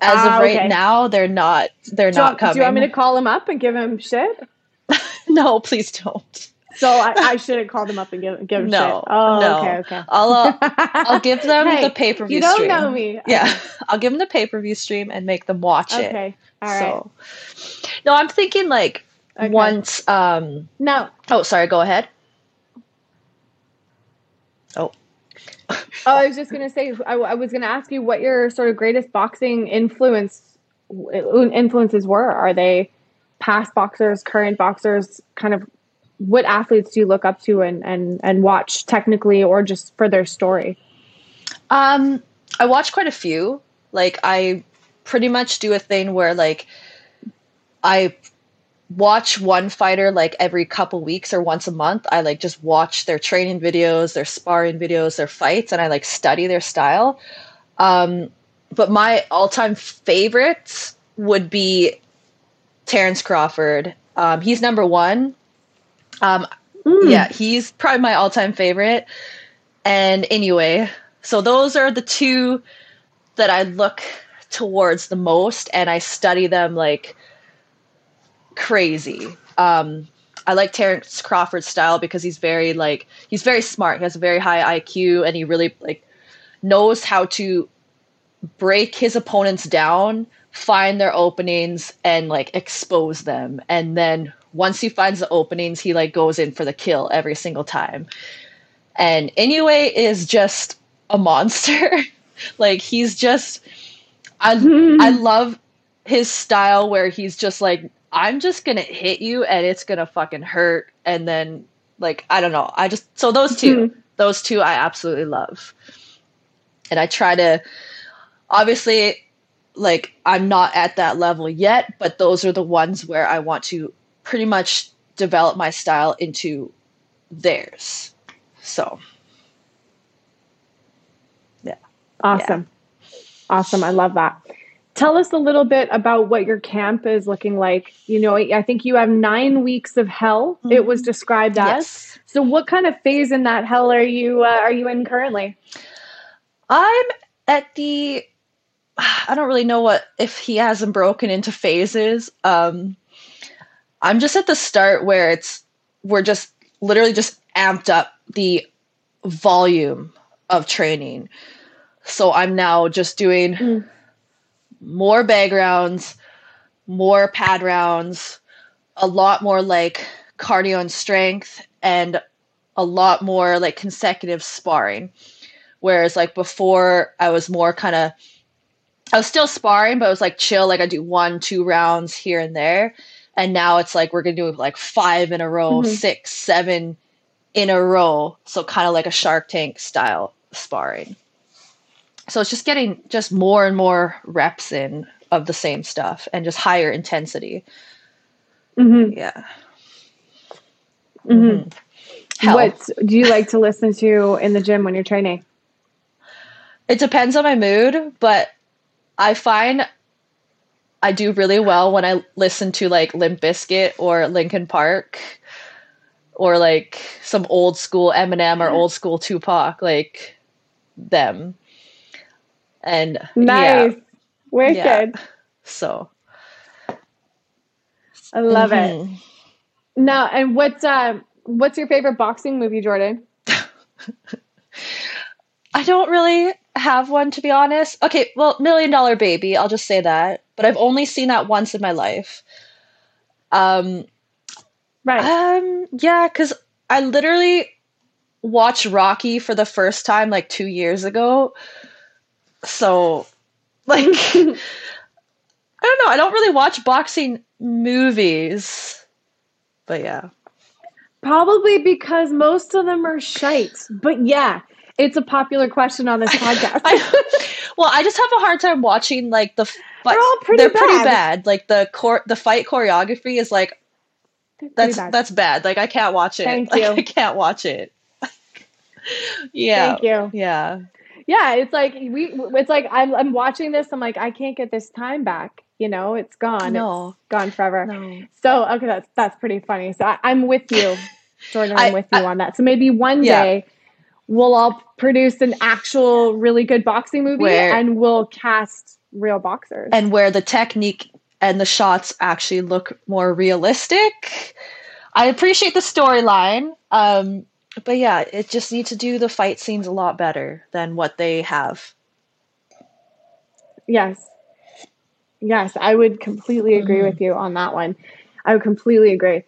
As ah, of right okay. now, they're not. They're not coming. Do you want me to call him up and give him shit? no, please don't. So I, I, shouldn't call them up and give give no, shit. Oh, no. okay, okay. I'll uh, I'll give them hey, the pay per view. You don't stream. know me. Yeah, I'll give them the pay per view stream and make them watch okay. it. Okay, all right. So, no, I'm thinking like okay. once. Um, no. Oh, sorry. Go ahead. Oh. oh, I was just gonna say. I, I was gonna ask you what your sort of greatest boxing influence influences were. Are they past boxers, current boxers, kind of what athletes do you look up to and and and watch technically or just for their story? Um, I watch quite a few. Like I pretty much do a thing where like I watch one fighter like every couple weeks or once a month. I like just watch their training videos, their sparring videos, their fights, and I like study their style. Um, but my all-time favorites would be Terrence Crawford. Um, he's number one um, mm. Yeah, he's probably my all time favorite. And anyway, so those are the two that I look towards the most, and I study them like crazy. Um, I like Terrence Crawford's style because he's very like he's very smart. He has a very high IQ, and he really like knows how to break his opponents down, find their openings, and like expose them, and then once he finds the openings, he like goes in for the kill every single time. And Inoue is just a monster. like he's just I I love his style where he's just like I'm just going to hit you and it's going to fucking hurt and then like I don't know. I just so those 2 mm-hmm. those two I absolutely love. And I try to obviously like I'm not at that level yet, but those are the ones where I want to pretty much develop my style into theirs. So, yeah. Awesome. Yeah. Awesome. I love that. Tell us a little bit about what your camp is looking like. You know, I think you have nine weeks of hell. Mm-hmm. It was mm-hmm. described as. Yes. So, what kind of phase in that hell are you uh, are you in currently? I'm at the. I don't really know what if he hasn't broken into phases. Um, I'm just at the start where it's we're just literally just amped up the volume of training. So I'm now just doing mm. More bag rounds, more pad rounds, a lot more like cardio and strength, and a lot more like consecutive sparring. Whereas like before, I was more kind of, I was still sparring, but it was like chill. Like I do one, two rounds here and there and now it's like we're gonna do like five in a row, mm-hmm. six, seven in a row. So kind of like a Shark Tank style sparring. So it's just getting just more and more reps in of the same stuff and just higher intensity. Mm-hmm. Yeah. Mm-hmm. mm-hmm. What do you like to listen to in the gym when you're training? It depends on my mood, but I find I do really well when I listen to like Limp Bizkit or Linkin Park or like some old school Eminem or old school Tupac, like them. And nice, yeah. wicked. Yeah. So I love mm-hmm. it. Now, and what's uh, what's your favorite boxing movie, Jordan? I don't really have one to be honest. Okay, well, Million Dollar Baby, I'll just say that. But I've only seen that once in my life. Um Right. Um yeah, cuz I literally watched Rocky for the first time like 2 years ago. So like I don't know, I don't really watch boxing movies. But yeah. Probably because most of them are shite. But yeah, it's a popular question on this podcast. I, well, I just have a hard time watching like the. They're all pretty. They're bad. pretty bad. Like the core, the fight choreography is like. That's bad. that's bad. Like I can't watch it. Thank like, you. I can't watch it. yeah. Thank you. Yeah. Yeah, it's like we. It's like I'm. I'm watching this. I'm like, I can't get this time back. You know, it's gone. No. It's gone forever. No. So okay, that's that's pretty funny. So I, am with you, Jordan. I'm I, with you I, on that. So maybe one yeah. day we'll all produce an actual really good boxing movie where, and we'll cast real boxers. And where the technique and the shots actually look more realistic. I appreciate the storyline. Um, but yeah, it just needs to do the fight scenes a lot better than what they have. Yes. Yes, I would completely agree mm-hmm. with you on that one. I would completely agree.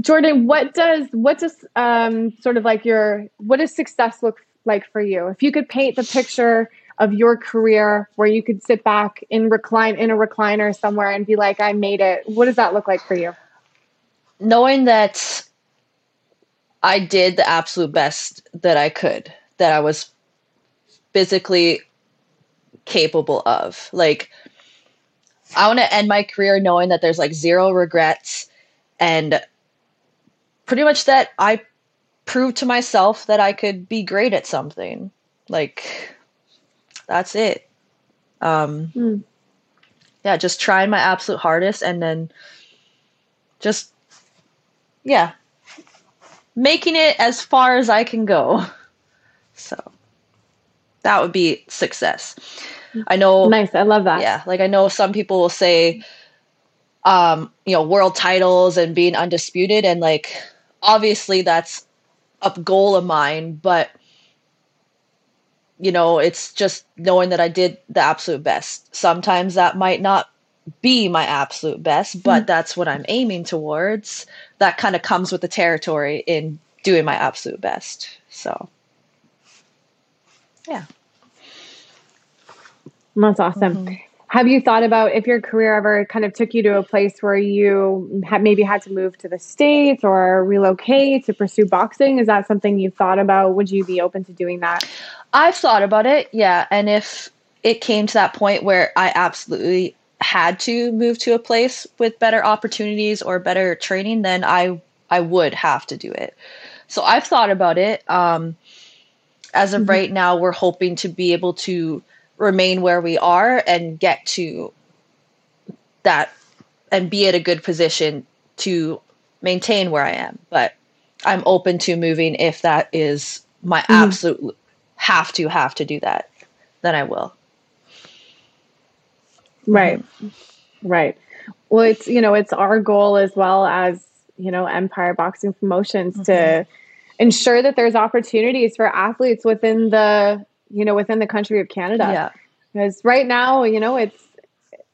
Jordan, what does what does um, sort of like your what does success look like for you? If you could paint the picture of your career where you could sit back in recline in a recliner somewhere and be like, I made it. What does that look like for you? Knowing that I did the absolute best that I could, that I was physically capable of. Like, I want to end my career knowing that there's like zero regrets and pretty much that I proved to myself that I could be great at something. Like, that's it. Um, mm. Yeah, just trying my absolute hardest and then just, yeah, making it as far as I can go. So that would be success. I know. Nice. I love that. Yeah. Like I know some people will say, um, you know, world titles and being undisputed. And like, obviously that's a goal of mine, but you know, it's just knowing that I did the absolute best. Sometimes that might not be my absolute best, but mm that's what I'm aiming towards. That kind of comes with the territory in doing my absolute best. So, yeah. That's awesome. Mm-hmm. Have you thought about if your career ever kind of took you to a place where you had maybe had to move to the States or relocate to pursue boxing? Is that something you've thought about? Would you be open to doing that? I've thought about it, yeah. And if it came to that point where I absolutely had to move to a place with better opportunities or better training, then I I would have to do it. So I've thought about it. Um, as of mm-hmm. right now, we're hoping to be able to remain where we are and get to that and be at a good position to maintain where I am. But I'm open to moving if that is my mm. absolute have to have to do that, then I will. Right. Right. Well, it's you know, it's our goal as well as, you know, Empire Boxing Promotions mm-hmm. to ensure that there's opportunities for athletes within the you know, within the country of Canada. Yeah. Because right now, you know, it's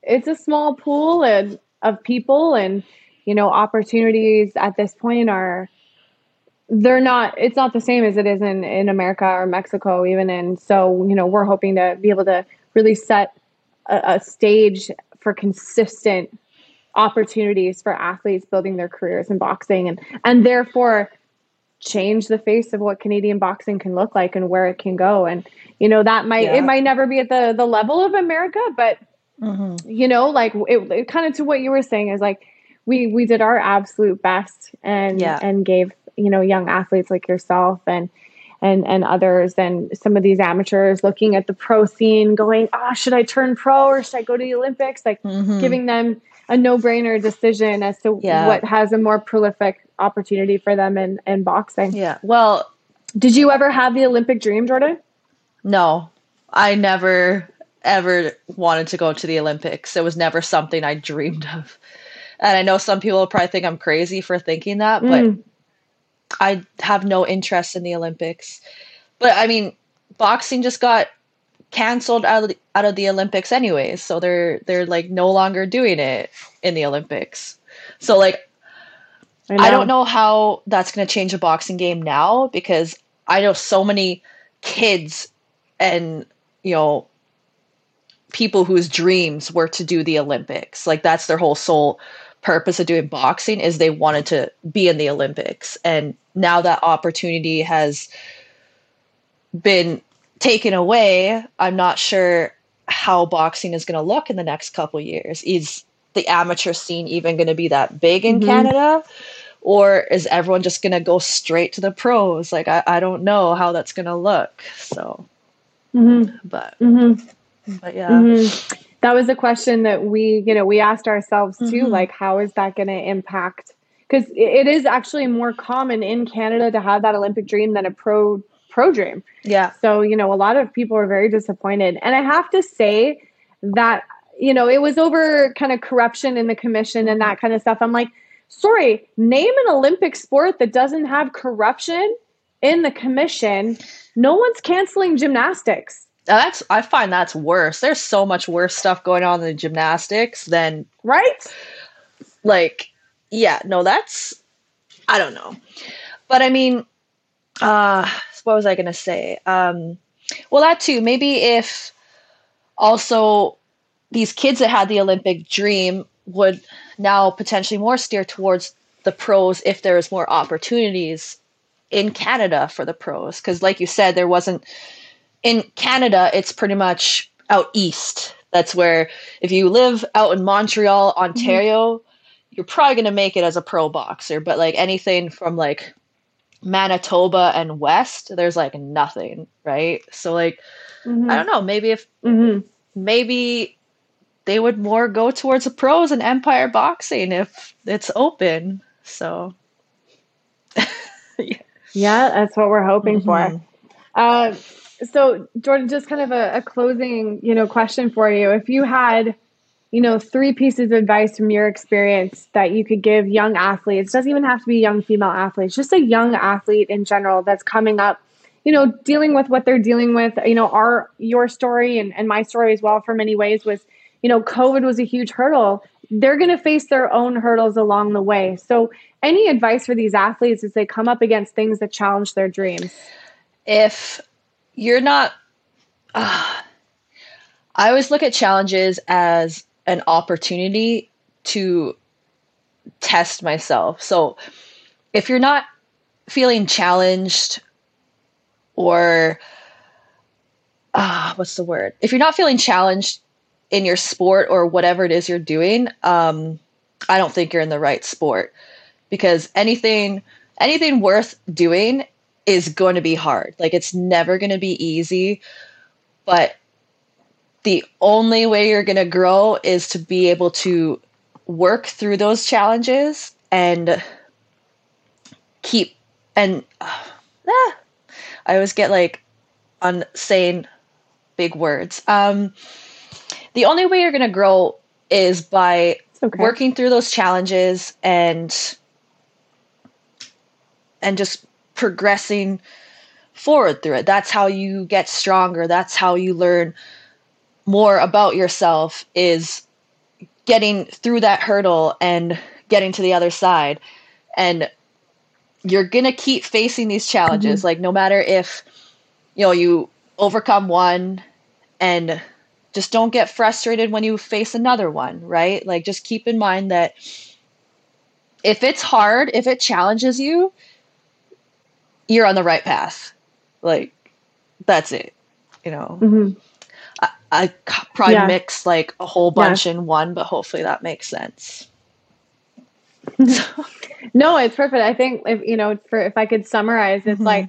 it's a small pool and of people and you know, opportunities at this point are they're not it's not the same as it is in in America or Mexico even and so, you know, we're hoping to be able to really set a, a stage for consistent opportunities for athletes building their careers in boxing and and therefore change the face of what Canadian boxing can look like and where it can go. And you know that might yeah. it might never be at the the level of America, but mm-hmm. you know, like it, it kind of to what you were saying is like we we did our absolute best and yeah. and gave you know young athletes like yourself and and and others and some of these amateurs looking at the pro scene going ah oh, should i turn pro or should i go to the olympics like mm-hmm. giving them a no-brainer decision as to yeah. what has a more prolific opportunity for them in, in boxing. Yeah. Well, did you ever have the Olympic dream, Jordan? No. I never ever wanted to go to the Olympics. It was never something I dreamed of. And I know some people probably think I'm crazy for thinking that, but mm. I have no interest in the Olympics. But I mean, boxing just got canceled out of the, out of the Olympics anyways, so they're they're like no longer doing it in the Olympics. So like I, I don't know how that's going to change the boxing game now because I know so many kids and you know people whose dreams were to do the Olympics. Like that's their whole sole purpose of doing boxing is they wanted to be in the Olympics. And now that opportunity has been taken away, I'm not sure how boxing is going to look in the next couple years. Is the amateur scene even going to be that big in mm-hmm. Canada? Or is everyone just going to go straight to the pros? Like, I, I don't know how that's going to look. So, mm-hmm. but, mm-hmm. but yeah. Mm-hmm. That was a question that we, you know, we asked ourselves too. Mm-hmm. Like, how is that going to impact? Because it is actually more common in Canada to have that Olympic dream than a pro pro dream. Yeah. So, you know, a lot of people are very disappointed. And I have to say that, you know, it was over kind of corruption in the commission and that kind of stuff. I'm like, sorry, name an Olympic sport that doesn't have corruption in the commission. No one's canceling gymnastics. That's I find that's worse. There's so much worse stuff going on in the gymnastics than right. Like, yeah, no, that's I don't know, but I mean, uh, what was I gonna say? Um, well, that too. Maybe if also these kids that had the Olympic dream would now potentially more steer towards the pros if there's more opportunities in Canada for the pros. Because, like you said, there wasn't in Canada, it's pretty much out east. That's where if you live out in Montreal, Ontario, mm-hmm. you're probably going to make it as a pro boxer. But like anything from like Manitoba and West, there's like nothing, right? So like mm-hmm. I don't know, maybe if mm-hmm. maybe they would more go towards the pros and Empire Boxing if it's open. So yeah. yeah. that's what we're hoping mm-hmm. for. Uh, so Jordan, just kind of a, a closing, you know, question for you. If you had you know, three pieces of advice from your experience that you could give young athletes, doesn't even have to be young female athletes, just a young athlete in general that's coming up, you know, dealing with what they're dealing with. You know, our your story and, and my story as well for many ways was, you know, COVID was a huge hurdle. They're gonna face their own hurdles along the way. So any advice for these athletes as they come up against things that challenge their dreams? If you're not uh, I always look at challenges as an opportunity to test myself. So if you're not feeling challenged or uh, what's the word? If you're not feeling challenged in your sport or whatever it is you're doing, um, I don't think you're in the right sport because anything anything worth doing is going to be hard. Like it's never going to be easy, but the only way you're going to grow is to be able to work through those challenges and keep and uh, ah, I always get like on saying big words. Um, the only way you're going to grow is by okay. working through those challenges and and just progressing forward through it. That's how you get stronger. That's how you learn more about yourself is getting through that hurdle and getting to the other side. And you're going to keep facing these challenges. Mm-hmm. Like, no matter if, you know, you overcome one and just don't get frustrated when you face another one, right? Like, just keep in mind that if it's hard, if it challenges you, you're on the right path. Like, that's it, you know? Mm-hmm. I probably yeah. mix like a whole bunch yeah. in one, but hopefully that makes sense. no, it's perfect. I think if you know, for if I could summarize, it's mm-hmm. like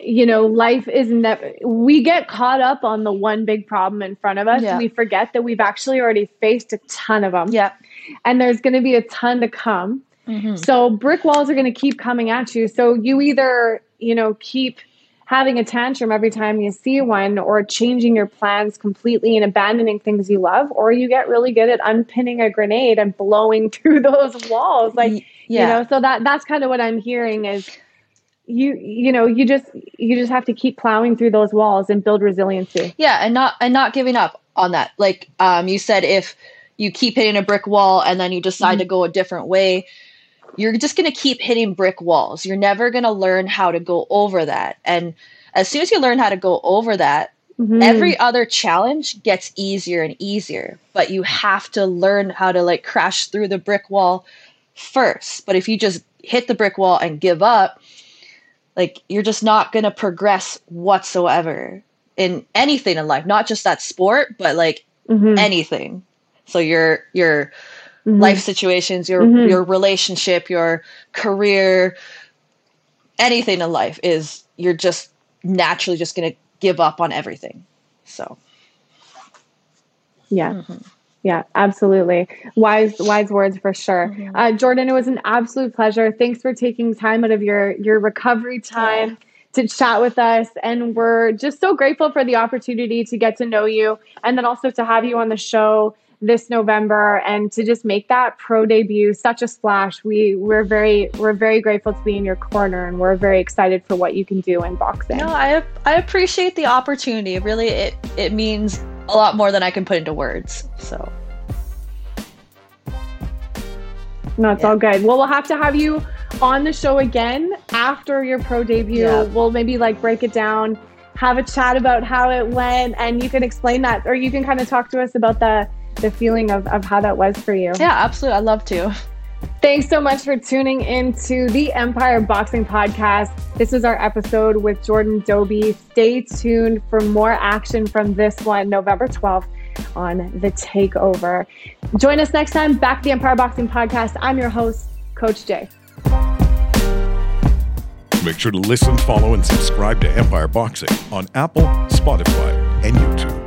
you know, life is never. We get caught up on the one big problem in front of us. Yeah. We forget that we've actually already faced a ton of them. Yeah, and there's going to be a ton to come. Mm-hmm. So brick walls are going to keep coming at you. So you either you know keep having a tantrum every time you see one or changing your plans completely and abandoning things you love or you get really good at unpinning a grenade and blowing through those walls like yeah. you know so that that's kind of what i'm hearing is you you know you just you just have to keep plowing through those walls and build resiliency yeah and not and not giving up on that like um you said if you keep hitting a brick wall and then you decide mm-hmm. to go a different way you're just going to keep hitting brick walls. You're never going to learn how to go over that. And as soon as you learn how to go over that, mm-hmm. every other challenge gets easier and easier. But you have to learn how to like crash through the brick wall first. But if you just hit the brick wall and give up, like you're just not going to progress whatsoever in anything in life, not just that sport, but like mm-hmm. anything. So you're you're mm-hmm. life situations, your mm-hmm. your relationship, your career, anything in life is you're just naturally just going to give up on everything. So yeah. Mm-hmm. Yeah, absolutely. Wise, wise words for sure. Mm-hmm. Uh, Jordan, it was an absolute pleasure. Thanks for taking time out of your your recovery time. Yeah to chat with us. And we're just so grateful for the opportunity to get to know you and then also to have you on the show this November and to just make that pro debut such a splash. We we're very we're very grateful to be in your corner and we're very excited for what you can do in boxing. No, I I appreciate the opportunity. Really it it means a lot more than I can put into words. So No, it's yeah. all good. Well, we'll have to have you on the show again after your pro debut. Yeah. We'll maybe like break it down, have a chat about how it went, and you can explain that, or you can kind of talk to us about the the feeling of, of how that was for you. Yeah, absolutely. I'd love to. Thanks so much for tuning into the Empire Boxing Podcast. This is our episode with Jordan Dobie. Stay tuned for more action from this one, November 12th on The Takeover. Join us next time back at the Empire Boxing Podcast. I'm your host, Coach Jay. Make sure to listen, follow, and subscribe to Empire Boxing on Apple, Spotify, and YouTube.